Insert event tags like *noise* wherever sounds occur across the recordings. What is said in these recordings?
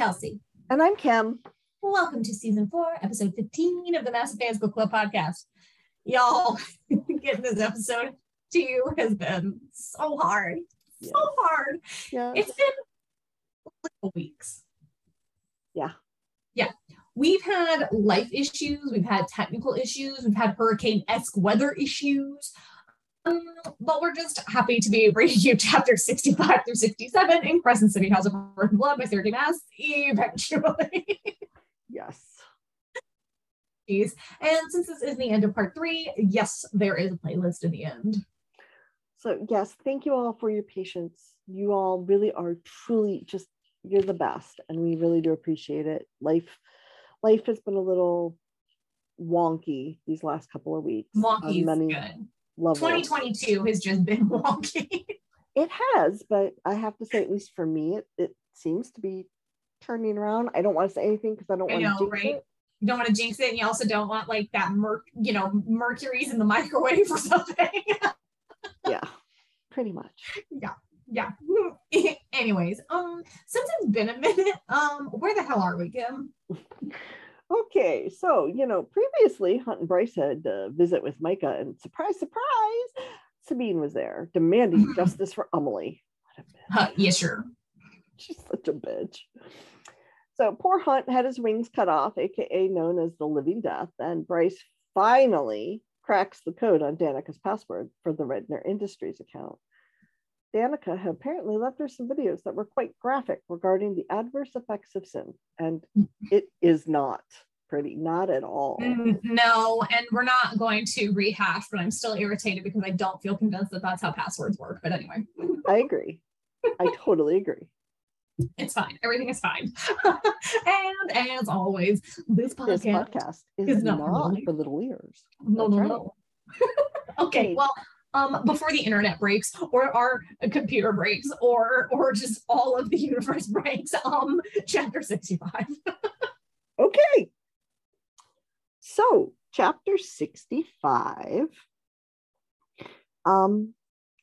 Hello. Hello. I'm Kelsey. And I'm Kim. Welcome to season four, episode 15 of the Massive Fans Book Club podcast. Y'all, *laughs* getting this episode to you has been so hard. Yes. So hard. Yeah. It's been weeks. Yeah. Yeah. We've had life issues, we've had technical issues, we've had hurricane esque weather issues. Um, but we're just happy to be reading you *laughs* chapter 65 through 67 in Crescent City House of Earth Blood by Sarah J. Maas eventually. *laughs* yes. Jeez. And since this is the end of part three, yes, there is a playlist in the end. So, yes, thank you all for your patience. You all really are truly just, you're the best. And we really do appreciate it. Life, life has been a little wonky these last couple of weeks. Wonky many good. Levels. 2022 has just been *laughs* wonky. It has, but I have to say, at least for me, it, it seems to be turning around. I don't want to say anything because I don't want to jinx right? it. You don't want to jinx it, and you also don't want like that merc, you know, mercury's in the microwave *laughs* or something. Yeah, pretty much. Yeah, yeah. *laughs* Anyways, um, since it's been a minute, um, where the hell are we, Kim? Okay, so you know, previously Hunt and Bryce had a visit with Micah, and surprise, surprise, Sabine was there demanding *laughs* justice for Emily. What a bitch. Uh, yeah, sure. She's such a bitch. So poor Hunt had his wings cut off, aka known as the Living Death, and Bryce finally cracks the code on Danika's password for the Redner Industries account. Danika had apparently left her some videos that were quite graphic regarding the adverse effects of sin, and *laughs* it is not pretty, not at all. Mm, No, and we're not going to rehash, but I'm still irritated because I don't feel convinced that that's how passwords work. But anyway, I agree. I totally agree. it's fine. Everything is fine. *laughs* and as always, this This podcast. podcast is is not not, for little for little ears. No, That's no, right. no. *laughs* okay, well, um, before the internet breaks or our computer breaks or or just all of the universe *laughs* breaks, um, chapter 65. *laughs* Okay. So, chapter 65. Um,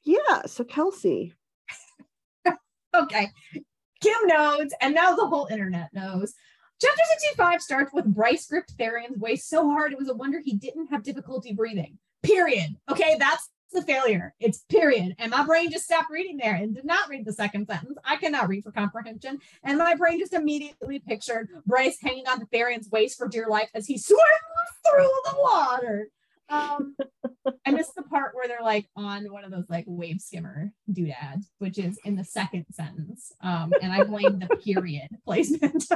yeah, so Kelsey, *laughs* Okay. Kim knows, and now the whole internet knows. Chapter 65 starts with Bryce gripped Tharion's waist so hard it was a wonder he didn't have difficulty breathing. Period. Okay, that's the failure. It's period. And my brain just stopped reading there and did not read the second sentence. I cannot read for comprehension. And my brain just immediately pictured Bryce hanging on to Tharion's waist for dear life as he swims through the water. Um, I missed the part where they're like on one of those like wave skimmer doodads, which is in the second sentence. Um, and I blame the period placement. *laughs*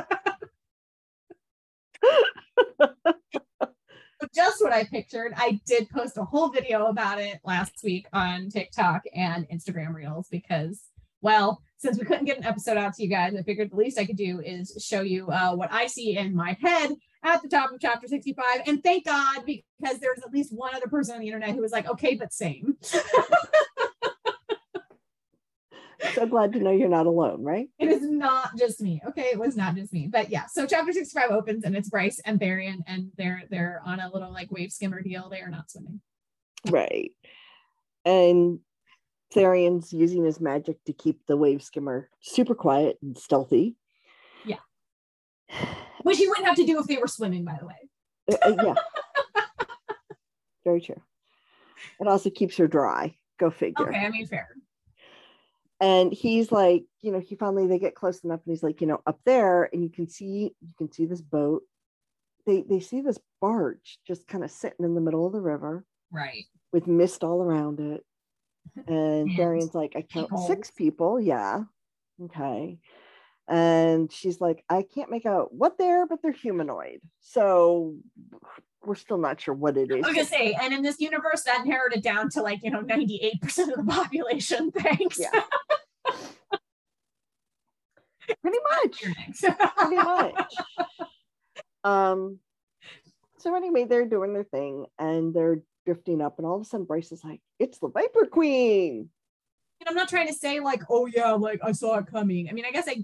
Just what I pictured. I did post a whole video about it last week on TikTok and Instagram Reels because, well, since we couldn't get an episode out to you guys, I figured the least I could do is show you uh, what I see in my head at the top of chapter 65. And thank God, because there's at least one other person on the internet who was like, okay, but same. *laughs* so glad to know you're not alone, right? It is not just me. Okay, it was not just me. But yeah, so chapter 65 opens and it's Bryce and Tharion and they're they're on a little like wave skimmer deal. They are not swimming. Right. And Tharion's using his magic to keep the wave skimmer super quiet and stealthy. Yeah. Which he wouldn't have to do if they were swimming, by the way. Uh, uh, yeah. *laughs* Very true. It also keeps her dry. Go figure. Okay, I mean fair. And he's like you know he finally they get close enough and he's like you know up there and you can see you can see this boat. They they see this barge just kind of sitting in the middle of the river Right. with mist all around it. *laughs* And And Tharion's like i count people. six people. Yeah. Okay and she's like i can't make out what they're but they're humanoid so we're still not sure what it is I was gonna say, and in this universe, that narrowed it down to like, you know, 98% of the population. *laughs* Thanks. Yeah. pretty *laughs* much *laughs* pretty much. Um, so anyway, they're doing their thing and they're drifting up, and all of a sudden Bryce is like, "It's the Viper Queen." And I'm not trying to say like, oh yeah, like I saw it coming. I mean, I guess I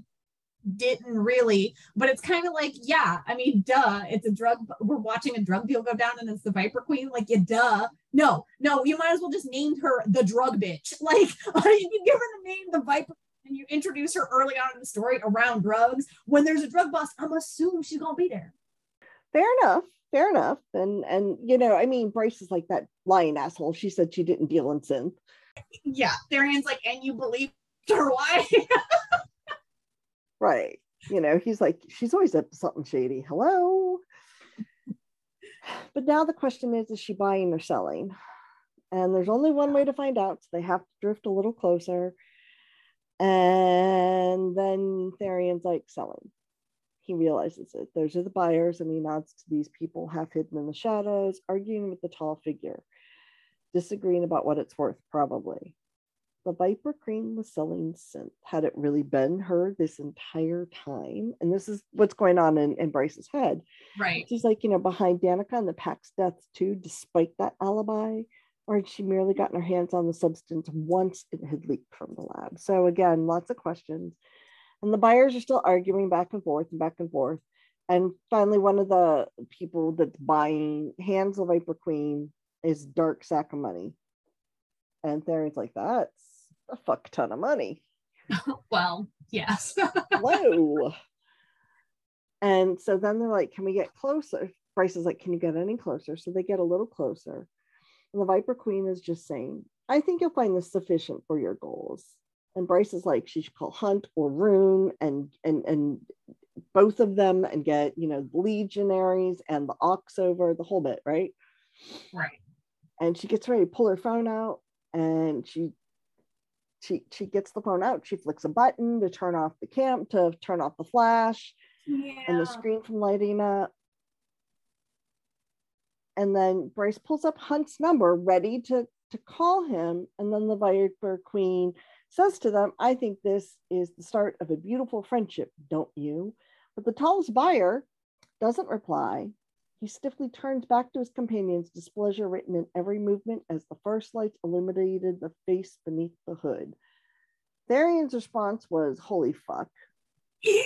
didn't really, but it's kind of like, yeah, I mean, duh, it's a drug. We're watching a drug deal go down, and it's the Viper Queen. Like, yeah, duh. No, no, you might as well just named her the drug bitch. *laughs* *laughs* Like, you give her the name the Viper and you introduce her early on in the story around drugs. When there's a drug bust, I'm assuming she's gonna be there. Fair enough. Fair enough. And and you know, I mean, Bryce is like that lying asshole. She said she didn't deal in synth. Yeah, Tharion's like, and you believe her why? *laughs* right. You know, he's like, she's always up to something shady. Hello. But now the question is, is she buying or selling? And there's only one way to find out. So they have to drift a little closer. And then Tharion's like selling. He realizes it. Those are the buyers, and he nods to these people half hidden in the shadows, arguing with the tall figure, disagreeing about what it's worth, probably. The Viper Queen was selling synth. Had it really been her this entire time? And this is what's going on in, in Bryce's head. right. She's like, you know, behind Danika and the Pack's death too, despite that alibi, or had she merely gotten her hands on the substance once it had leaked from the lab? So again, lots of questions. And the buyers are still arguing back and forth and back and forth. And finally, one of the people that's buying hands the Viper Queen is Dark Sack of Money. And Tharion's like, that's a fuck ton of money. *laughs* Well, yes. *laughs* Whoa. and so then they're like, can we get closer? Bryce is like, can you get any closer? So they get a little closer. And the Viper Queen is just saying, I think you'll find this sufficient for your goals. And Bryce is like, she should call Hunt or Rune and and and both of them and get, you know, the legionaries and the ox over the whole bit, right? right. And she gets ready to pull her phone out and she she she gets the phone out. She flicks a button to turn off the camp, to turn off the flash Yeah. and the screen from lighting up. And then Bryce pulls up Hunt's number, ready to, to call him. And then the Viper Queen says to them, I think this is the start of a beautiful friendship, don't you? But the tallest buyer doesn't reply. He stiffly turns back to his companions, displeasure written in every movement as the first lights illuminated the face beneath the hood. Tharion's response was, Holy fuck. Yeah.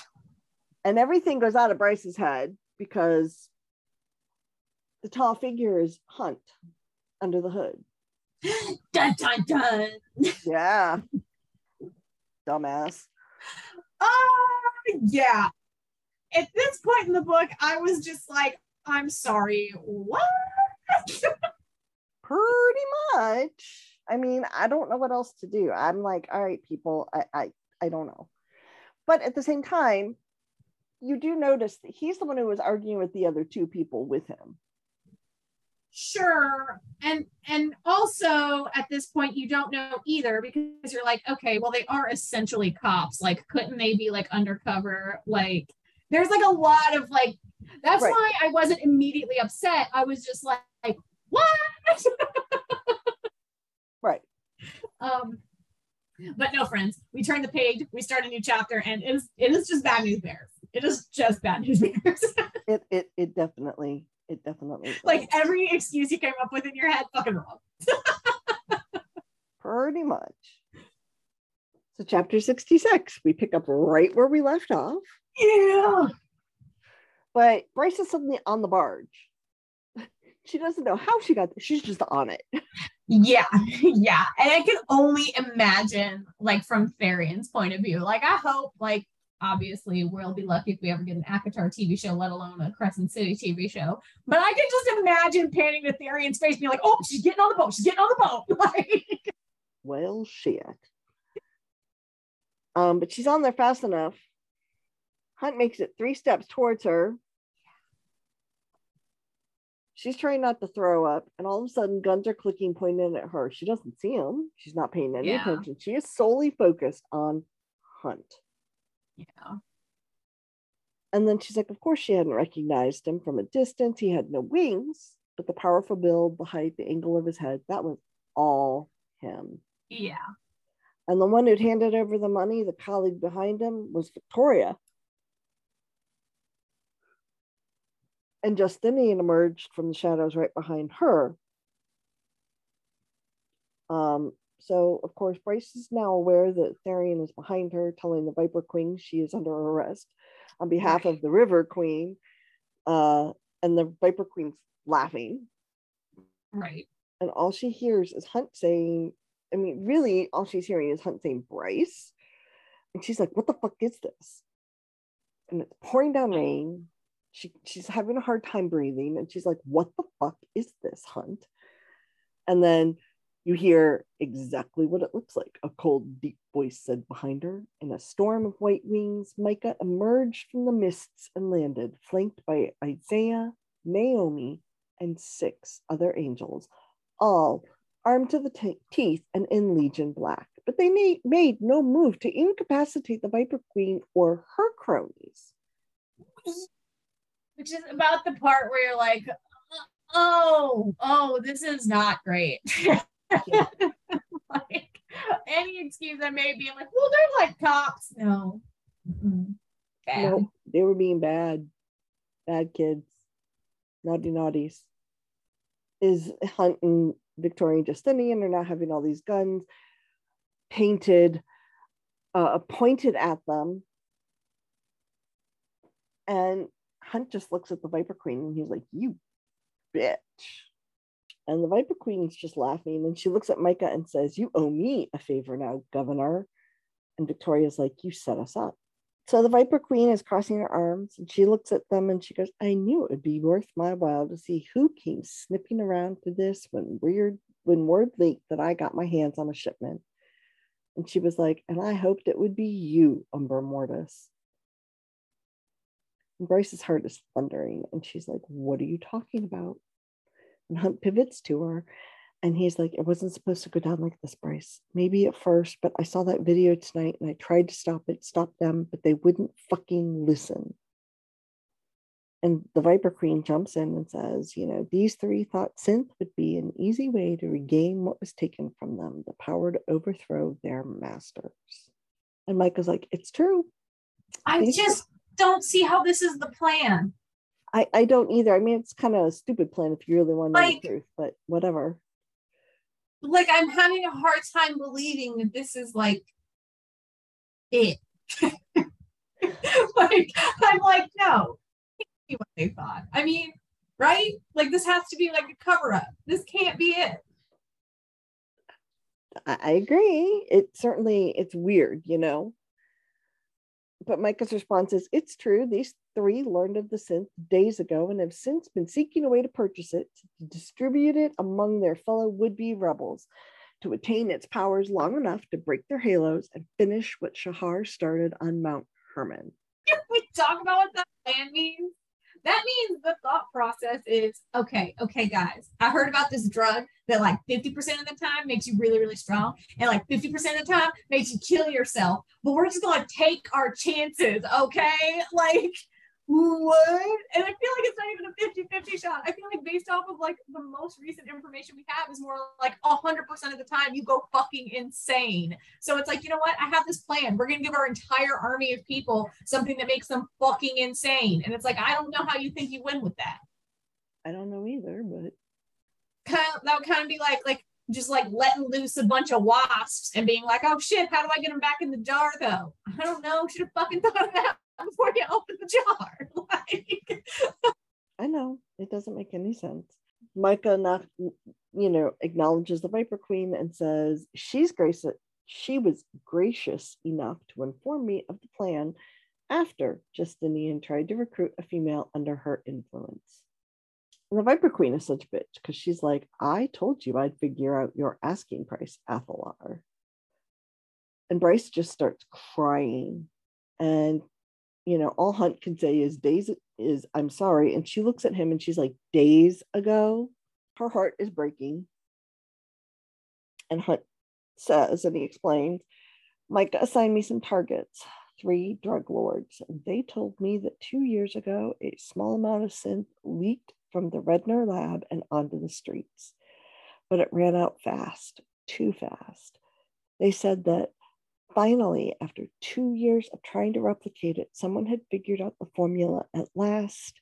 *laughs* and everything goes out of Bryce's head because the tall figure is Hunt under the hood. *laughs* dun dun dun. Yeah. Dumbass. Uh, yeah. At this point in the book, I was just like, I'm sorry, what? *laughs* Pretty much. I mean, I don't know what else to do. I'm like, all right, people, I I, I don't know. But at the same time, you do notice that he's the one who was arguing with the other two people with him. sure and and also at this point you don't know either because you're like okay well they are essentially cops like couldn't they be like undercover like there's like a lot of like that's Right. why i wasn't immediately upset i was just like, like what Right. um but no friends we turn the page we start a new chapter and it is it is just bad news bears it is just bad news bears *laughs* It it it definitely it definitely is. like every excuse you came up with in your head fucking wrong pretty much. So chapter 66, we pick up right where we left off. Yeah But Bryce is suddenly on the barge. *laughs* She doesn't know how she got there. She's just on it. *laughs* Yeah, *laughs* yeah. And I can only imagine, like, from Tharion's point of view. Like, I hope, like, obviously, we'll be lucky if we ever get an ACOTAR TV show, let alone a Crescent City TV show. But I can just imagine panning to Tharion's face, being like, oh, she's getting on the boat. She's getting on the boat. Like, Well, shit. Um, but she's on there fast enough. Hunt makes it three steps towards her. She's trying not to throw up, and all of a sudden, guns are clicking, pointing at her. She doesn't see him. She's not paying any Yeah. attention. She is solely focused on Hunt. yeah. And then she's like, of course, she hadn't recognized him from a distance. He had no wings, but the powerful build, the height, the angle of his head, that was all him. Yeah. And the one who'd handed over the money, the colleague behind him, was Viktoria. And Justinian emerged from the shadows right behind her. Um, so, of course, Bryce is now aware that Tharion is behind her, telling the Viper Queen she is under arrest on behalf of the River Queen. Uh, and the Viper Queen's laughing Right. and all she hears is Hunt saying, I mean, really, all she's hearing is Hunt saying Bryce. And she's like, what the fuck is this? And it's pouring down rain. She, she's having a hard time breathing. And she's like, what the fuck is this, Hunt? And then you hear exactly what it looks like. A cold, deep voice said behind her. In a storm of white wings, Micah emerged from the mists and landed, flanked by Isaiah, Naomi, and six other angels, all armed to the t- teeth and in Legion black. But they made, made no move to incapacitate the Viper Queen or her cronies. Which is about the part where you're like, oh, oh, this is not great. *laughs* like any excuse I may be, like, well, they're like cops. No. Bad. No, they were being bad. Bad kids. Naughty naughties. Is hunting Victorian Justinian are not having all these guns painted, uh, pointed at them. And Hunt just looks at the Viper Queen and he's like, You bitch. And the Viper Queen's just laughing. And she looks at Micah and says, You owe me a favor now, Governor. And Viktoria's like, You set us up. So the Viper Queen is crossing her arms and she looks at them and she goes, I knew it would be worth my while to see who came snipping around for this when weird when word leaked that I got my hands on a shipment. And she was like, and I hoped it would be you, Umbra Mortis. And Bryce's heart is thundering, and she's like, What are you talking about? And Hunt pivots to her and he's like, It wasn't supposed to go down like this, Bryce. Maybe at first, but I saw that video tonight and I tried to stop it, stop them, but they wouldn't fucking listen. And the Viper Queen jumps in and says, You know, these three thought synth would be an easy way to regain what was taken from them, the power to overthrow their masters. And Micah's like, It's true. I just don't see how this is the plan. I, I don't either. I mean, it's kind of a stupid plan if you really want to know like, the truth, but whatever. Like, I'm having a hard time believing that this is like it. *laughs* like, I'm like, no, what they thought. I mean, right? Like, this has to be like a cover up. This can't be it. I agree. It certainly it's weird, you know. But Micah's response is, "It's true. These three learned of the synth days ago and have since been seeking a way to purchase it, to distribute it among their fellow would be rebels, to attain its powers long enough to break their halos and finish what Shahar started on Mount Hermon. Can we talk about what that plan means? That means the thought process is okay, okay, guys. I heard about this drug that like 50% of the time makes you really, really strong, and like 50% of the time makes you kill yourself. But we're just gonna take our chances, okay? *laughs* Like what? And I feel like it's not even a 50 50 shot. I feel like based off of like the most recent information we have is more like 100% of the time you go fucking insane. So it's like, you know what? I have this plan. We're going to give our entire army of people something that makes them fucking insane. And it's like, I don't know how you think you win with that. I don't know either, but kind of, that would kind of be like, like, just like letting loose a bunch of wasps and being like, oh shit, how do I get them back in the jar though? I don't know. Should have fucking thought of that *laughs* before you open the jar. *laughs* like, I know it doesn't make any sense. Micah, not, you know, acknowledges the Viper Queen and says she's gracious. She was gracious enough to inform me of the plan after Justinian tried to recruit a female under her influence. And the Viper Queen is such a bitch because she's like, I told you I'd figure out your asking price, Athalar. And Bryce just starts crying. And you know, all Hunt can say is days is I'm sorry. And she looks at him and she's like, days ago, her heart is breaking. And Hunt says, and he explains, Mike assigned me some targets, three drug lords. And they told me that two years ago, a small amount of synth leaked from the Redner lab and onto the streets. But it ran out fast, too fast. They said that Finally, after two years of trying to replicate it, someone had figured out the formula at last,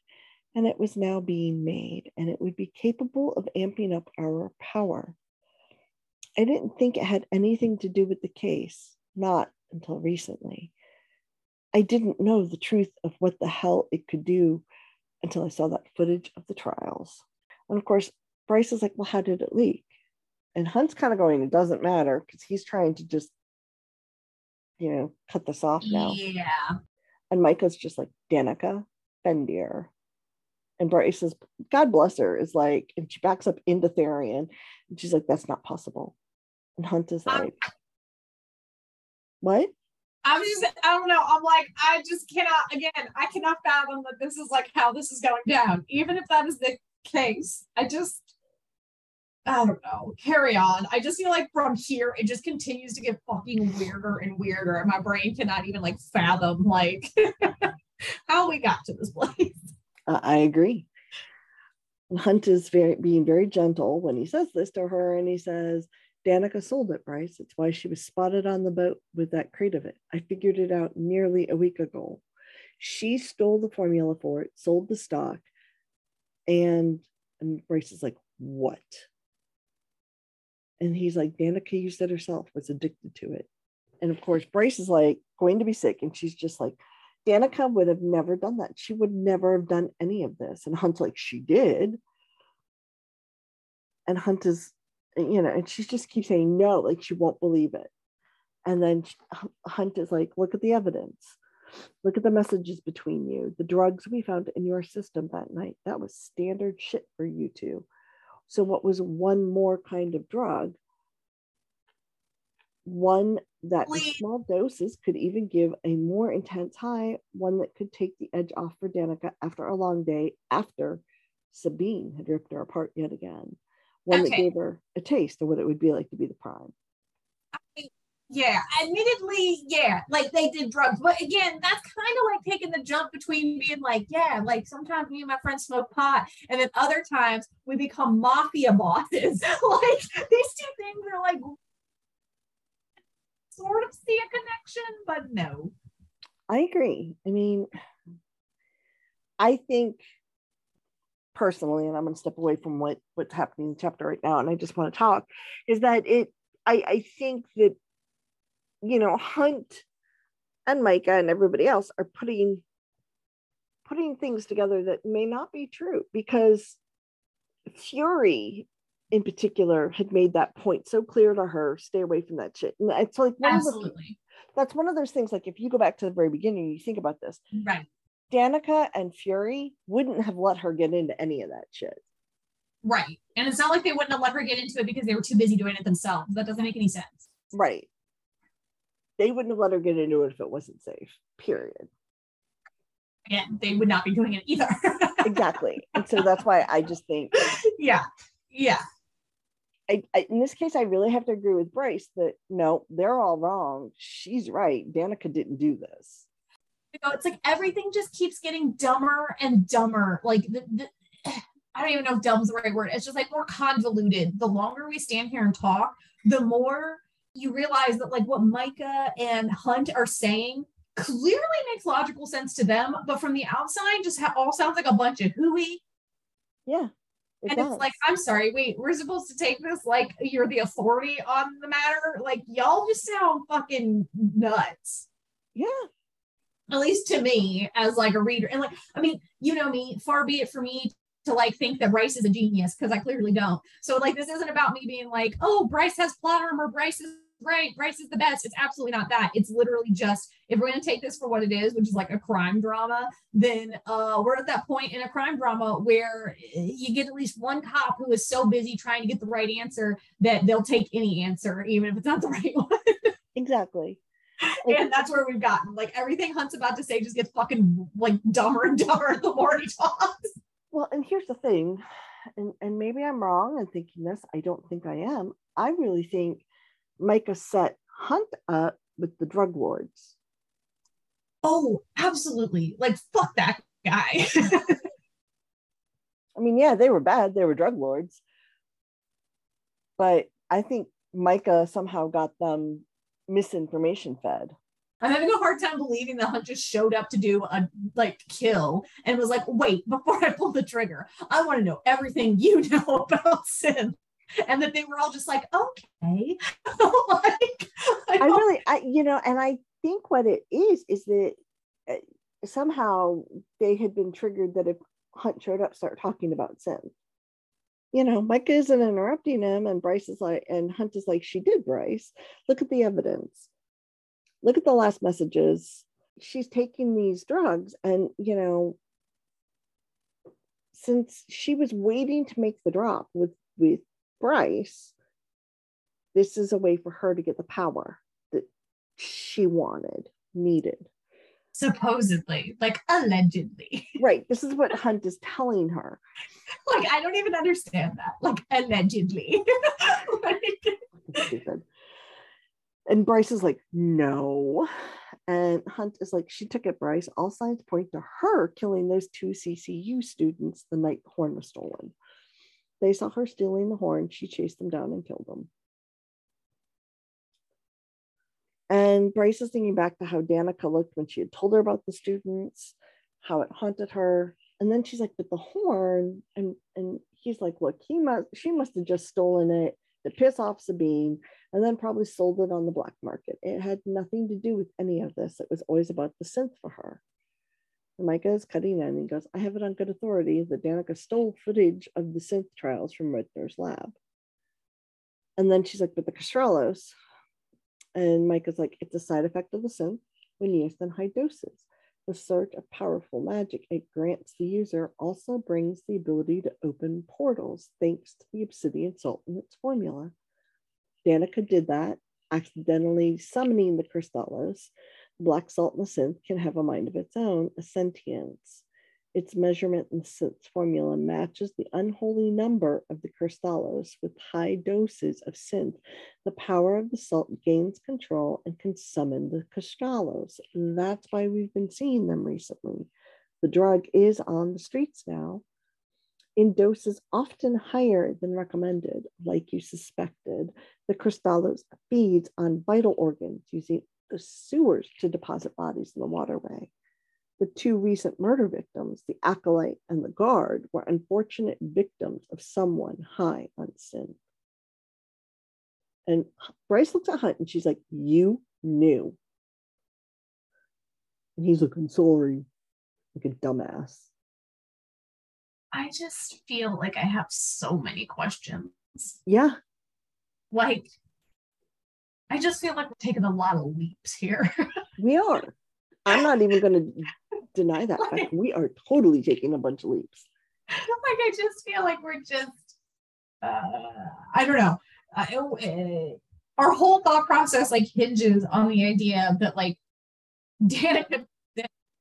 and it was now being made, and it would be capable of amping up our power. I didn't think it had anything to do with the case, not until recently. I didn't know the truth of what the hell it could do until I saw that footage of the trials. And of course, Bryce is like, Well, how did it leak? And Hunt's kind of going, it doesn't matter because he's trying to just, you know, cut this off now. Yeah. And Micah's just like, Danika, Fendyr. And Bryce says, God bless her, is like, and she backs up into Tharion. And she's like, that's not possible. And Hunt is Um, like, what? I'm just, I don't know. I'm like, I just cannot, again, I cannot fathom that this is like how this is going down. Even if that is the case, I just, I don't know. Carry on. I just feel like from here, it just continues to get fucking weirder and weirder. And my brain cannot even like fathom like *laughs* how we got to this place. Uh, I agree. Hunt is very being very gentle when he says this to her, and he says, Danika sold it, Bryce. It's why she was spotted on the boat with that crate of it. I figured it out nearly a week ago. She stole the formula for it, sold the stock, and and Bryce is like, What? And he's like, Danika used it herself, was addicted to it. And of course, Bryce is like going to be sick, and she's just like, Danika would have never done that. She would never have done any of this. And Hunt's like, she did. And Hunt is, you know, and she just keeps saying no, like she won't believe it. And then Hunt is like, look at the evidence. Look at the messages between you. The drugs we found in your system that night, that was standard shit for you two. So, what was one more kind of drug? One that small doses could even give a more intense high, one that could take the edge off for Danika after a long day after Sabine had ripped her apart yet again. One that gave her a taste of what it would be like to be the prime. Yeah, admittedly, yeah, like they did drugs. But again, that's kind of like taking the jump between being like, yeah, like sometimes me and my friends smoke pot, and then other times we become mafia bosses. *laughs* like these two things are like sort of see a connection, but no. I agree. I mean, I think personally, and I'm going to step away from what what's happening in the chapter right now, and I just want to talk, is that it. I I think that you know Hunt and Micah and everybody else are putting putting things together that may not be true because Fury in particular had made that point so clear to her stay away from that shit and it's like one of the Absolutely. that's one of those things like if you go back to the very beginning you think about this Right. danika and fury wouldn't have let her get into any of that shit Right. And it's not like they wouldn't have let her get into it because they were too busy doing it themselves. That doesn't make any sense. right they wouldn't have let her get into it if it wasn't safe period And they would not be doing it either. *laughs* exactly and so that's why i just think *laughs* yeah. Yeah. I, I in this case i really have to agree with bryce that no they're all wrong she's right danika didn't do this you know, it's like everything just keeps getting dumber and dumber. Like the, the I don't even know if dumb's the right word. It's just like more convoluted. The longer we stand here and talk, the more you realize that like what Micah and Hunt are saying clearly makes logical sense to them, but from the outside just ha- all sounds like a bunch of hooey. yeah it And does. it's like, I'm sorry, wait, we're supposed to take this like you're the authority on the matter. Like y'all just sound fucking nuts yeah at least to me as like a reader and like i mean you know me far be it for me to like think that bryce is a genius because i clearly don't. So like this isn't about me being like oh bryce has plot armor bryce is right bryce is the best. It's absolutely not that. It's literally just if we're going to take this for what it is which is like a crime drama then uh we're at that point in a crime drama where you get at least one cop who is so busy trying to get the right answer that they'll take any answer even if it's not the *laughs* right one. Exactly. Like, and that's where we've gotten. Like everything Hunt's about to say just gets fucking like dumber and dumber the more he talks. Well, and here's the thing, and, and maybe I'm wrong in thinking this. I don't think I am. I really think Micah set Hunt up with the drug lords. Oh, absolutely. Like fuck that guy. *laughs* *laughs* I mean, yeah, they were bad. They were drug lords. But I think Micah somehow got them misinformation fed. I'm having a hard time believing that Hunt just showed up to do a like kill and was like, wait, before I pull the trigger, I want to know everything you *laughs* know about Sin. And that they were all just like, okay. *laughs* like, I I really, I you know, and I think what it is is that uh, somehow they had been triggered that if Hunt showed up, start talking about sin. you know, Micah isn't interrupting him, and Bryce is like, and Hunt is like, she did, Bryce. Look at the evidence. Look at the last messages. She's taking these drugs, and you know, since she was waiting to make the drop with with Bryce, this is a way for her to get the power that she wanted, needed. Supposedly, like allegedly. *laughs* Right. This is what Hunt is telling her. like, I don't even understand that. Like, allegedly. *laughs* like. And Bryce is like, no. And Hunt is like, she took it, Bryce. All signs point to her killing those two CCU students the night the horn was stolen. They saw her stealing the horn. She chased them down and killed them. And Bryce is thinking back to how Danika looked when she had told her about the students, how it haunted her. And then she's like, but the horn, and and he's like, look, he must she must have just stolen it to piss off Sabine and then probably sold it on the black market. It had nothing to do with any of this. It was always about the synth for her. And Micah is cutting in and goes, I have it on good authority that Danika stole footage of the synth trials from Redner's lab. And then she's like, but the Kristallos. And Micah's like, it's a side effect of the synth when used in high doses. The surge of powerful magic it grants the user also brings the ability to open portals thanks to the obsidian salt in its formula. Danika did that, accidentally summoning the Kristallos. Black salt in the synth can have a mind of its own, a sentience. Its measurement in the synth formula matches the unholy number of the Kristallos with high doses of synth. The power of the salt gains control and can summon the Kristallos. That's why we've been seeing them recently. The drug is on the streets now in doses often higher than recommended, like you suspected. The Kristallos feeds on vital organs using the sewers to deposit bodies in the waterway. The two recent murder victims, the acolyte and the guard, were unfortunate victims of someone high on sin. And Bryce looks at Hunt and she's like, You knew. And he's looking sorry, like a dumbass. I just feel like I have so many questions. Yeah. Like, I just feel like we're taking a lot of leaps here. *laughs* we are. I'm not even going to deny that fact. We are totally taking a bunch of leaps. like, I just feel like we're just, uh, I don't know. Uh, uh, our whole thought process like hinges on the idea that like *laughs* Danika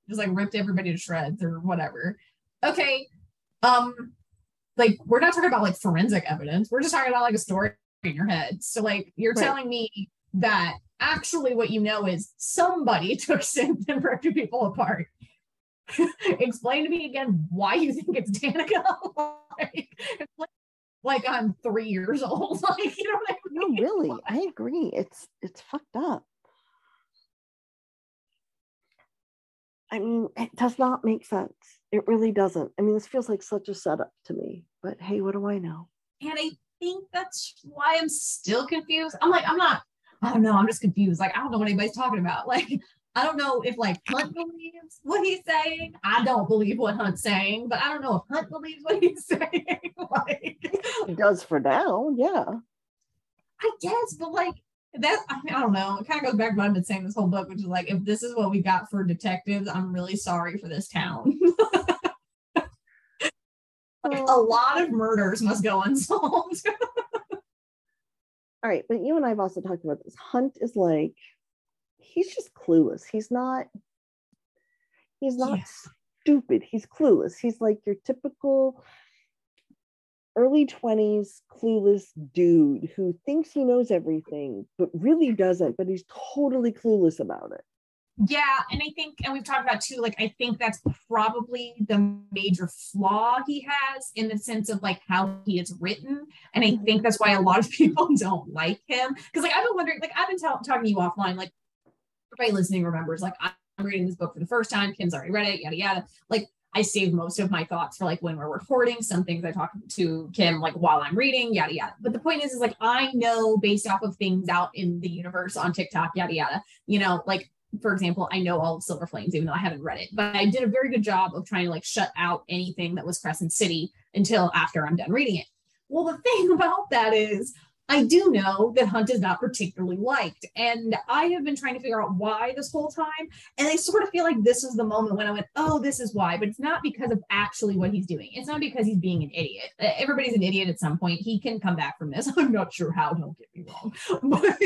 just like ripped everybody to shreds or whatever. Okay, um, like we're not talking about like forensic evidence. We're just talking about like a story in your head. So like you're right. telling me that actually what you know is somebody *laughs* took synth and ripped people apart. *laughs* Explain to me again why you think it's Danika. like, *laughs* like, like, I'm three years old. Like you know what I mean? No, really, I agree. It's it's fucked up. I mean, it does not make sense. It really doesn't. I mean, this feels like such a setup to me, but hey, what do I know? And I think that's why I'm still confused. I'm like, I'm not, I don't know, I'm just confused. Like, I don't know what anybody's talking about. *laughs* Like, I don't know if like Hunt believes what he's saying. I don't believe what Hunt's saying, but I don't know if Hunt believes what he's *laughs* saying. like, he does for now, yeah. I guess, but like, that I, mean, I don't know. It kind of goes back to what I've been saying this whole book, which is like, if this is what we got for detectives, I'm really sorry for this town. *laughs* a oh. lot of murders must go *laughs* unsolved. All right, but you and I have also talked about this. Hunt is like, he's just clueless. He's not. He's not stupid. He's clueless. He's like your typical early 20s clueless dude who thinks he knows everything but really doesn't but he's totally clueless about it yeah and i think and we've talked about too like i think that's probably the major flaw he has in the sense of like how he is written and i mm-hmm. think that's why a lot of *laughs* people don't like him because like i've been wondering like i've been t- talking to you offline like everybody listening remembers like i'm reading this book for the first time kim's already read it yada yada like I save most of my thoughts for like when we're recording. Some things I talk to Kim like while I'm reading, yada yada. But the point is, is like I know based off of things out in the universe on TikTok, yada yada. You know, like for example, I know all of Silver Flames, even though I haven't read it, but I did a very good job of trying to like shut out anything that was Crescent City until after I'm done reading it. Well, the *laughs* thing about that is I do know that Hunt is not particularly liked. And I have been trying to figure out why this whole time. And I sort of feel like this is the moment when I went, oh, this is why. But it's not because of actually what he's doing. It's not because he's being an idiot. Everybody's an idiot at some point. He can come back from this. *laughs* I'm not sure how, don't get me wrong. *laughs* But,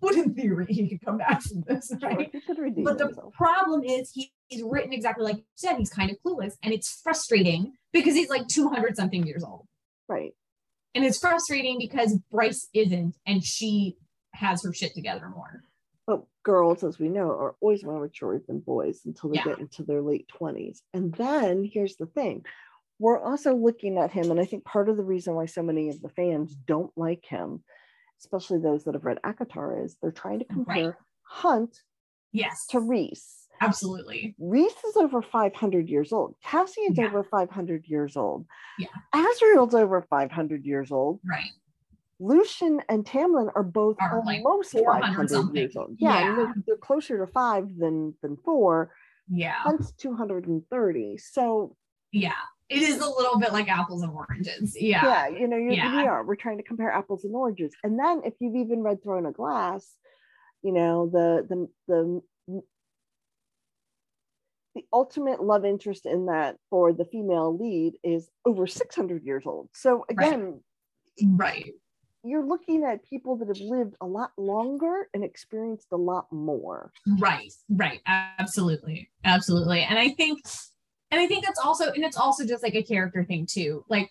but in theory, he could come back from this, right? Sure, but the himself. problem is he, he's written exactly like you said. He's kind of clueless. And it's frustrating because he's like 200 something years old. Right. And it's frustrating because Bryce isn't, and she has her shit together more. But girls, as we know, are always more mature than boys until they yeah. get into their late 20s. And then here's the thing we're also looking at him, and I think part of the reason why so many of the fans don't like him, especially those that have read ACOTAR, is they're trying to compare right. Hunt yes. to Rhys. Absolutely. Rhys is over 500 years old. Cassian's yeah. over 500 years old. Yeah. Azriel's over 500 years old. Right. Lucien and Tamlin are both are almost like 500 something. years old. Yeah, yeah. They're, they're, closer to five than than four. Yeah. Hunt's 230. So yeah, it is a little bit like apples and oranges. Yeah. Yeah, you know, yeah. we are. We're trying to compare apples and oranges. And then if you've even read Throne of Glass, you know, the the the the ultimate love interest in that for the female lead is over 600 years old. So again, right. right. You're looking at people that have lived a lot longer and experienced a lot more. Right, right. Absolutely. Absolutely. And I think and I think that's also and it's also just like a character thing too. Like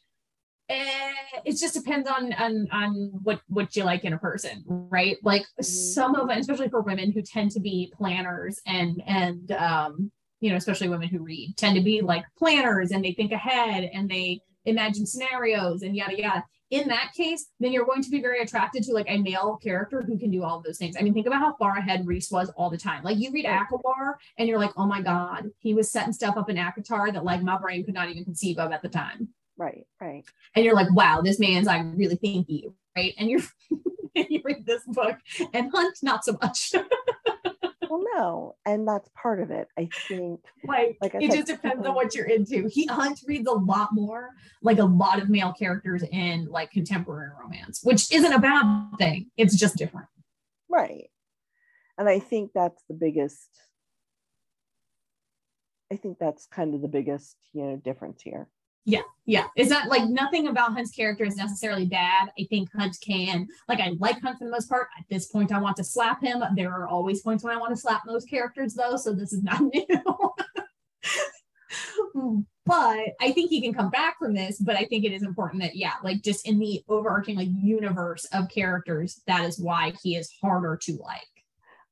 eh, it just depends on on on what what you like in a person right like mm-hmm. some of especially for women who tend to be planners and and um you know, especially women who read, tend to be like planners and they think ahead and they imagine scenarios and yada yada. In that case, then you're going to be very attracted to like a male character who can do all of those things. I mean, think about how far ahead Rhys was all the time. Like you read Akbar and you're like, oh my God, he was setting stuff up in ACOTAR that like my brain could not even conceive of at the time. Right, right. And you're like, wow, this man's like really thinky, right? And you're *laughs* you read this book and Hunt, not so much. *laughs* well, no, and that's part of it. I think. Like, like I it said, just depends on what you're into. He Hunt reads a lot more, like a lot of male characters in like contemporary romance, which isn't a bad thing. It's just different. Right, and I think that's the biggest. I think that's kind of the biggest, you know, difference here. Yeah, yeah. It's not like nothing about Hunt's character is necessarily bad. I think Hunt can, like, I like Hunt for the most part. At this point, I want to slap him. There are always points when I want to slap most characters, though, so this is not *laughs* new. but I think he can come back from this. But I think it is important that, yeah, like, just in the overarching, like, universe of characters, that is why he is harder to like.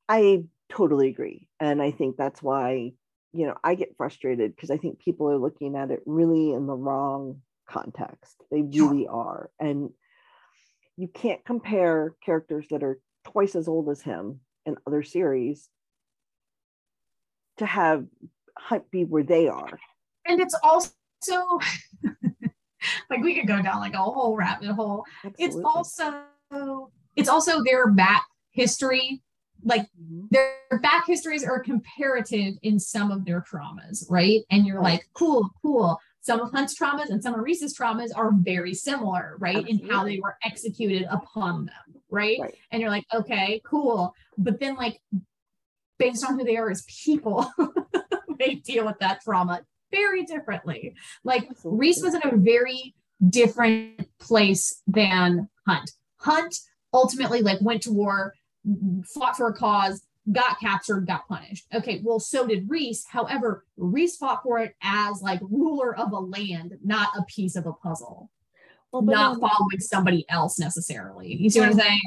I totally agree. And I think that's why you know, I get frustrated because I think people are looking at it really in the wrong context. They really are. And you can't compare characters that are twice as old as him in other series to have Hunt be where they are. And it's also *laughs* like we could go down like a whole rabbit hole. Absolutely. It's also it's also their back history like mm-hmm. their back histories are comparative in some of their traumas, right? And you're like, cool, cool. Some of Hunt's traumas and some of Rhys's traumas are very similar, right? Absolutely. In how they were executed upon them, right? right? And you're like, okay, cool. But then, like, based on who they are as people, *laughs* they deal with that trauma very differently. Like, Absolutely. Rhys was in a very different place than Hunt. Hunt ultimately like went to war fought for a cause, got captured, got punished. Okay, well, so did Rhys. However, Rhys fought for it as like ruler of a land, not a piece of a puzzle. Well, not following somebody else necessarily. You see what I'm saying?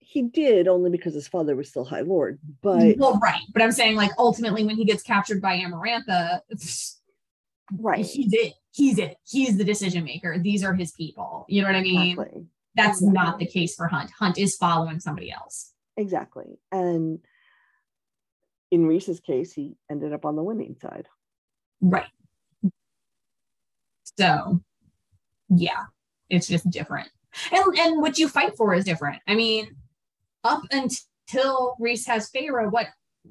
He did only because his father was still High Lord, but well, right. But I'm saying like ultimately when he gets captured by Amarantha, right? He's it. He's it. He's the decision maker. These are his people. You know what I mean? Exactly. That's exactly. not the case for Hunt. Hunt is following somebody else. Exactly. And in Rhys's case, he ended up on the winning side. Right. So, yeah, it's just different. And and what you fight for is different. I mean, up until Rhys has Feyre, what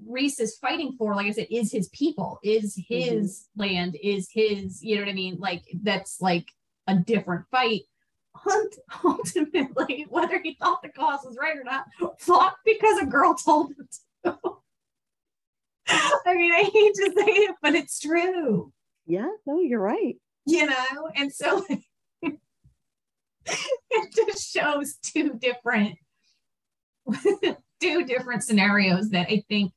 Rhys is fighting for, like I said, is his people, is his mm-hmm. land, is his, you know what I mean? Like that's like a different fight *laughs* ultimately, whether he thought the cause was right or not, fought because a girl told him to. *laughs* I mean, I hate to say it, but it's true. Yeah, no, you're right. You know, and so *laughs* it just shows two different two different scenarios that I think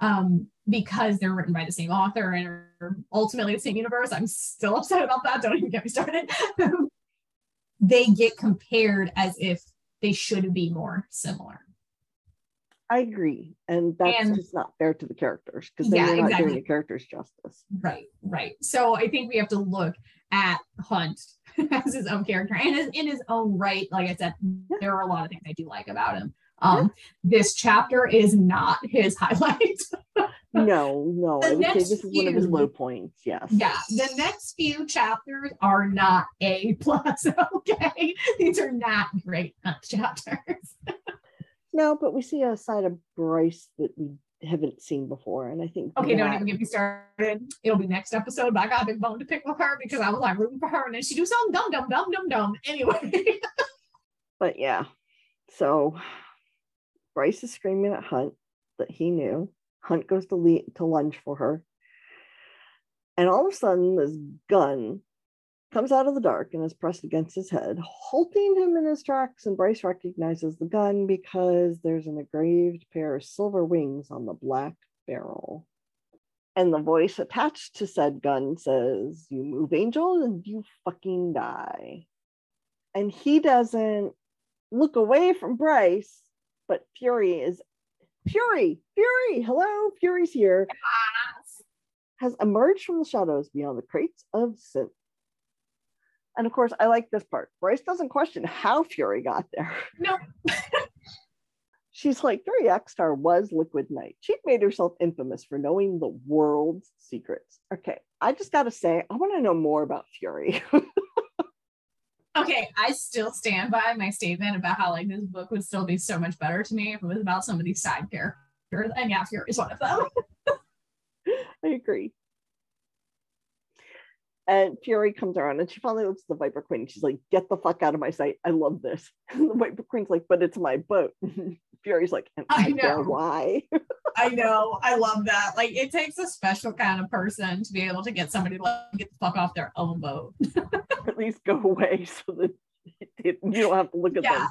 um because they're written by the same author and are ultimately the same universe. I'm still upset about that. Don't even get me started. They get compared as if they should be more similar. I agree. And that's And- just not fair to the characters because then Yeah, not exactly. doing the characters justice. Right, right. So I think we have to look at Hunt *laughs* as his own character and as, in his own right. Like I said, Yeah. there are a lot of things I do like about him. Um, This chapter is not his *laughs* highlight. No, no. The I would say this is one of his low points. Yes. yeah, the next few chapters are not A plus. *laughs* Okay, these are not great *laughs* chapters. No, but we see a side of Bryce that we haven't seen before. And I think Okay, don't that- even get me started. It'll be next episode, but I got a big bone to pick with her because I was like rooting for her, and then she do something dumb, dumb, dumb, dumb, dumb. Anyway. but yeah. So Bryce is screaming at Hunt that he knew. Hunt goes to le- to lunge for her. And all of a sudden, this gun comes out of the dark and is pressed against his head, halting him in his tracks. And Bryce recognizes the gun because there's an engraved pair of silver wings on the black barrel. And the voice attached to said gun says, You move, angel, and you fucking die. And he doesn't look away from Bryce, but Fury is Fury, Fury, hello, Fury's here, has emerged from the shadows beyond the crates of synth. And of course, I like this part. Bryce doesn't question how Fury got there. No. *laughs* She's like, Fury Axtar was Liquid Night. She made herself infamous for knowing the world's secrets. Okay, I just gotta say, I want to know more about Fury. *laughs* Okay, I still stand by my statement about how like this book would still be so much better to me if it was about some of these side characters. And yeah, Fury is one of them. *laughs* I agree. And Fury comes around and she finally looks at the Viper Queen. She's like, get the fuck out of my sight. I love this. *laughs* And the Viper Queen's like, but it's my boat. *laughs* Fury's like, and I I know why. *laughs* I know, I love that. Like it takes a special kind of person to be able to get somebody to like, get the fuck off their own boat. *laughs* at least go away *laughs* so that it- you don't have to look at Yeah. them.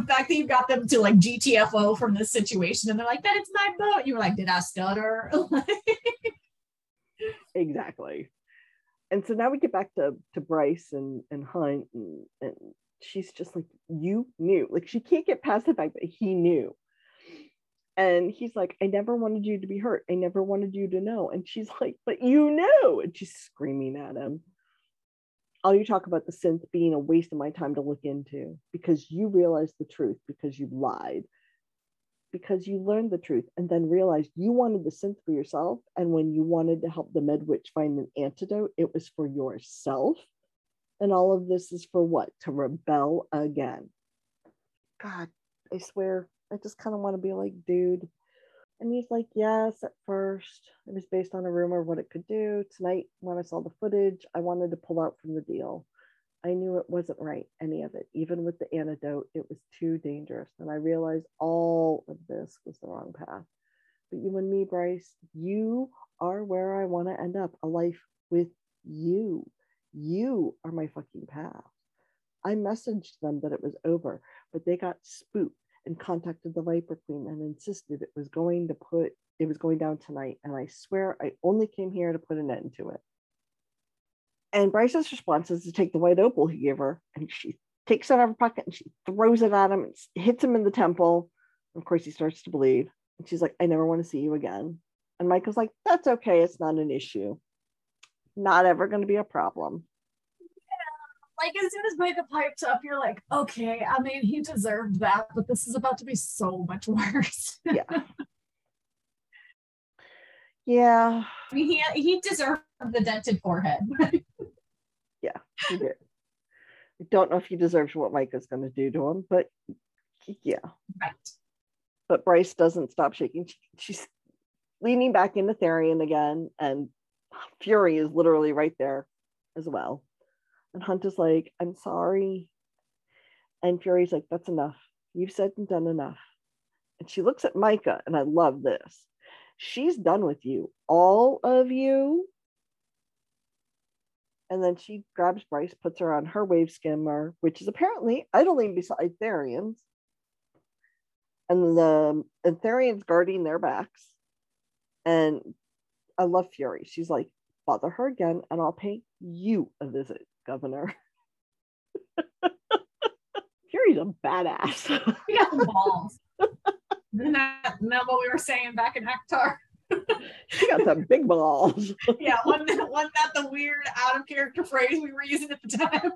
The fact that you got them to like GTFO from this situation and they're like, that it's my boat. You were like, did I stutter? Exactly. And so now we get back to, to Bryce and, and Hunt, and, and she's just like, You knew. Like, she can't get past the fact that he knew. And he's like, I never wanted you to be hurt. I never wanted you to know. And she's *laughs* like, But you knew. And she's screaming at him. All you talk about the synth being a waste of my time to look into because you realized the truth because you lied because you learned the truth and then realized you wanted the synth for yourself. And when you wanted to help the Medwitch find an antidote, it was for yourself. And all of this is for what? To rebel again. God, I swear, I just kind of want to be like, dude. And he's like, yes, at first it was based on a rumor of what it could do. Tonight, when I saw the footage, I wanted to pull out from the deal. I knew it wasn't right, any of it. Even with the antidote, it was too dangerous. And I realized all of this was the wrong path. But you and me, Bryce, you are where I want to end up a life with you. You are my fucking path. I messaged them that it was over, but they got spooked and contacted the Viper Queen and insisted it was going to put it was going down tonight. And I swear I only came here to put an end to it. And Bryce's response is to take the white opal he gave her, and she takes it out of her pocket and she throws it at him and hits him in the temple. Of course, he starts to bleed. And she's like, I never want to see you again. And Micah's like, That's okay. It's not an issue. Not ever going to be a problem. Yeah. like as soon as Micah pipes up, you're like, okay, I mean, he deserved that, but this is about to be so much *laughs* worse. Yeah. *laughs* yeah, I mean, he he deserved the dented forehead. *laughs* Yeah, he did. I don't know if he deserves what Micah's going to do to him, but yeah. right. but Bryce doesn't stop shaking. She- she's leaning back into Tharion again, and Fury is literally right there as well. And Hunt is like, I'm sorry. And Fury's like, that's enough. You've said and done enough. And she looks at Micah, and I love this. She's done with you, all of you. And then she grabs Bryce, puts her on her wave skimmer, which is apparently idling beside Tharion's. And the and Tharion's guarding their backs. And I love Fury. She's like, bother her again, and I'll pay you a visit, Governor. *laughs* Fury's a badass. *laughs* We got the balls. Isn't that, isn't that what we were saying back in ACOTAR? she got some big balls. *laughs* yeah, wasn't that, wasn't that the weird out of character phrase we were using at the time?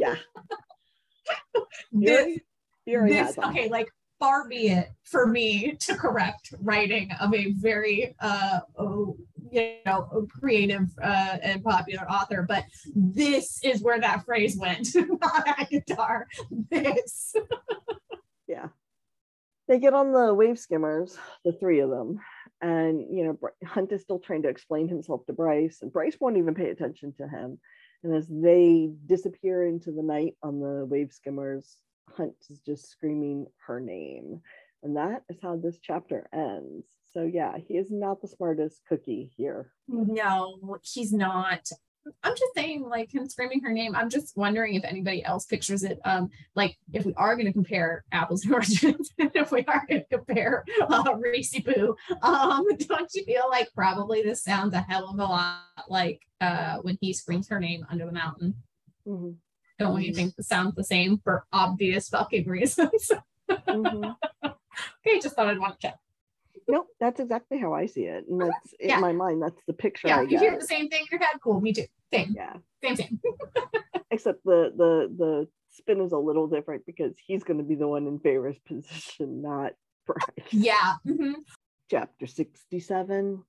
yeah. this, Fury, this okay, like far be it for me to correct writing of a very uh oh, you know creative uh and popular author, but this is where that phrase went, *laughs* not ACOTAR. This. *laughs* Yeah. They get on the wave skimmers, the three of them. And, you know, Hunt is still trying to explain himself to Bryce, and Bryce won't even pay attention to him. And as they disappear into the night on the wave skimmers, Hunt is just screaming her name. And that is how this chapter ends. So, yeah, he is not the smartest cookie here. No, he's not. I'm just saying, like him screaming her name. I'm just wondering if anybody else pictures it. Um, like if we are going to compare apples and *laughs* oranges, if we are going to compare uh, Rhys Boo, um, *laughs* don't you feel like probably this sounds a hell of a lot like uh when he screams her name under the mountain? Mhm, Don't you think it sounds the same for obvious fucking reasons? *laughs* mhm. okay, just thought I'd want to check. Nope, that's exactly how I see it. And that's in my mind, that's the picture Yeah, I you hear the same thing in your head. Cool, me too. Same, Yeah. same, same. *laughs* except the the the spin is a little different because he's going to be the one in Feyre's position, not Bryce. Yeah. mhm. Chapter 67.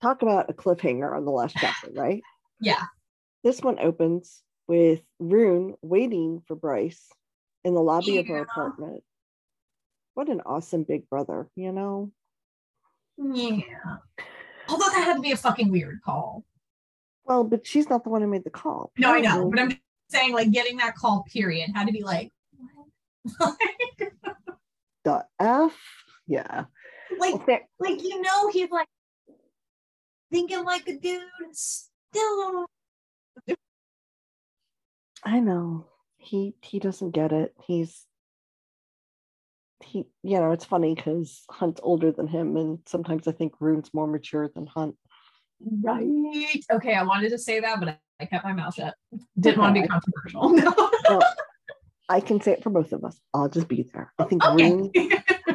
Talk about a cliffhanger on the last chapter, *laughs* right? Yeah. This one opens with Ruhn waiting for Bryce in the lobby of her apartment. What an awesome big brother, you know? Yeah. Although that had to be a fucking weird call. Well, but she's not the one who made the call. No, I know, but I'm saying like getting that call period had to be like, what? *laughs* the F. Yeah. like, Well, like you know, he's like thinking like a dude, and still. I know. He he doesn't get it. He's he you know, it's funny because Hunt's older than him, and sometimes I think Ruhn's more mature than Hunt. Right. Okay, I wanted to say that, but I, kept my mouth shut. Didn't want to be Okay. controversial. *laughs* Well, I can say it for both of us. I'll just be there. I think okay. Ruhn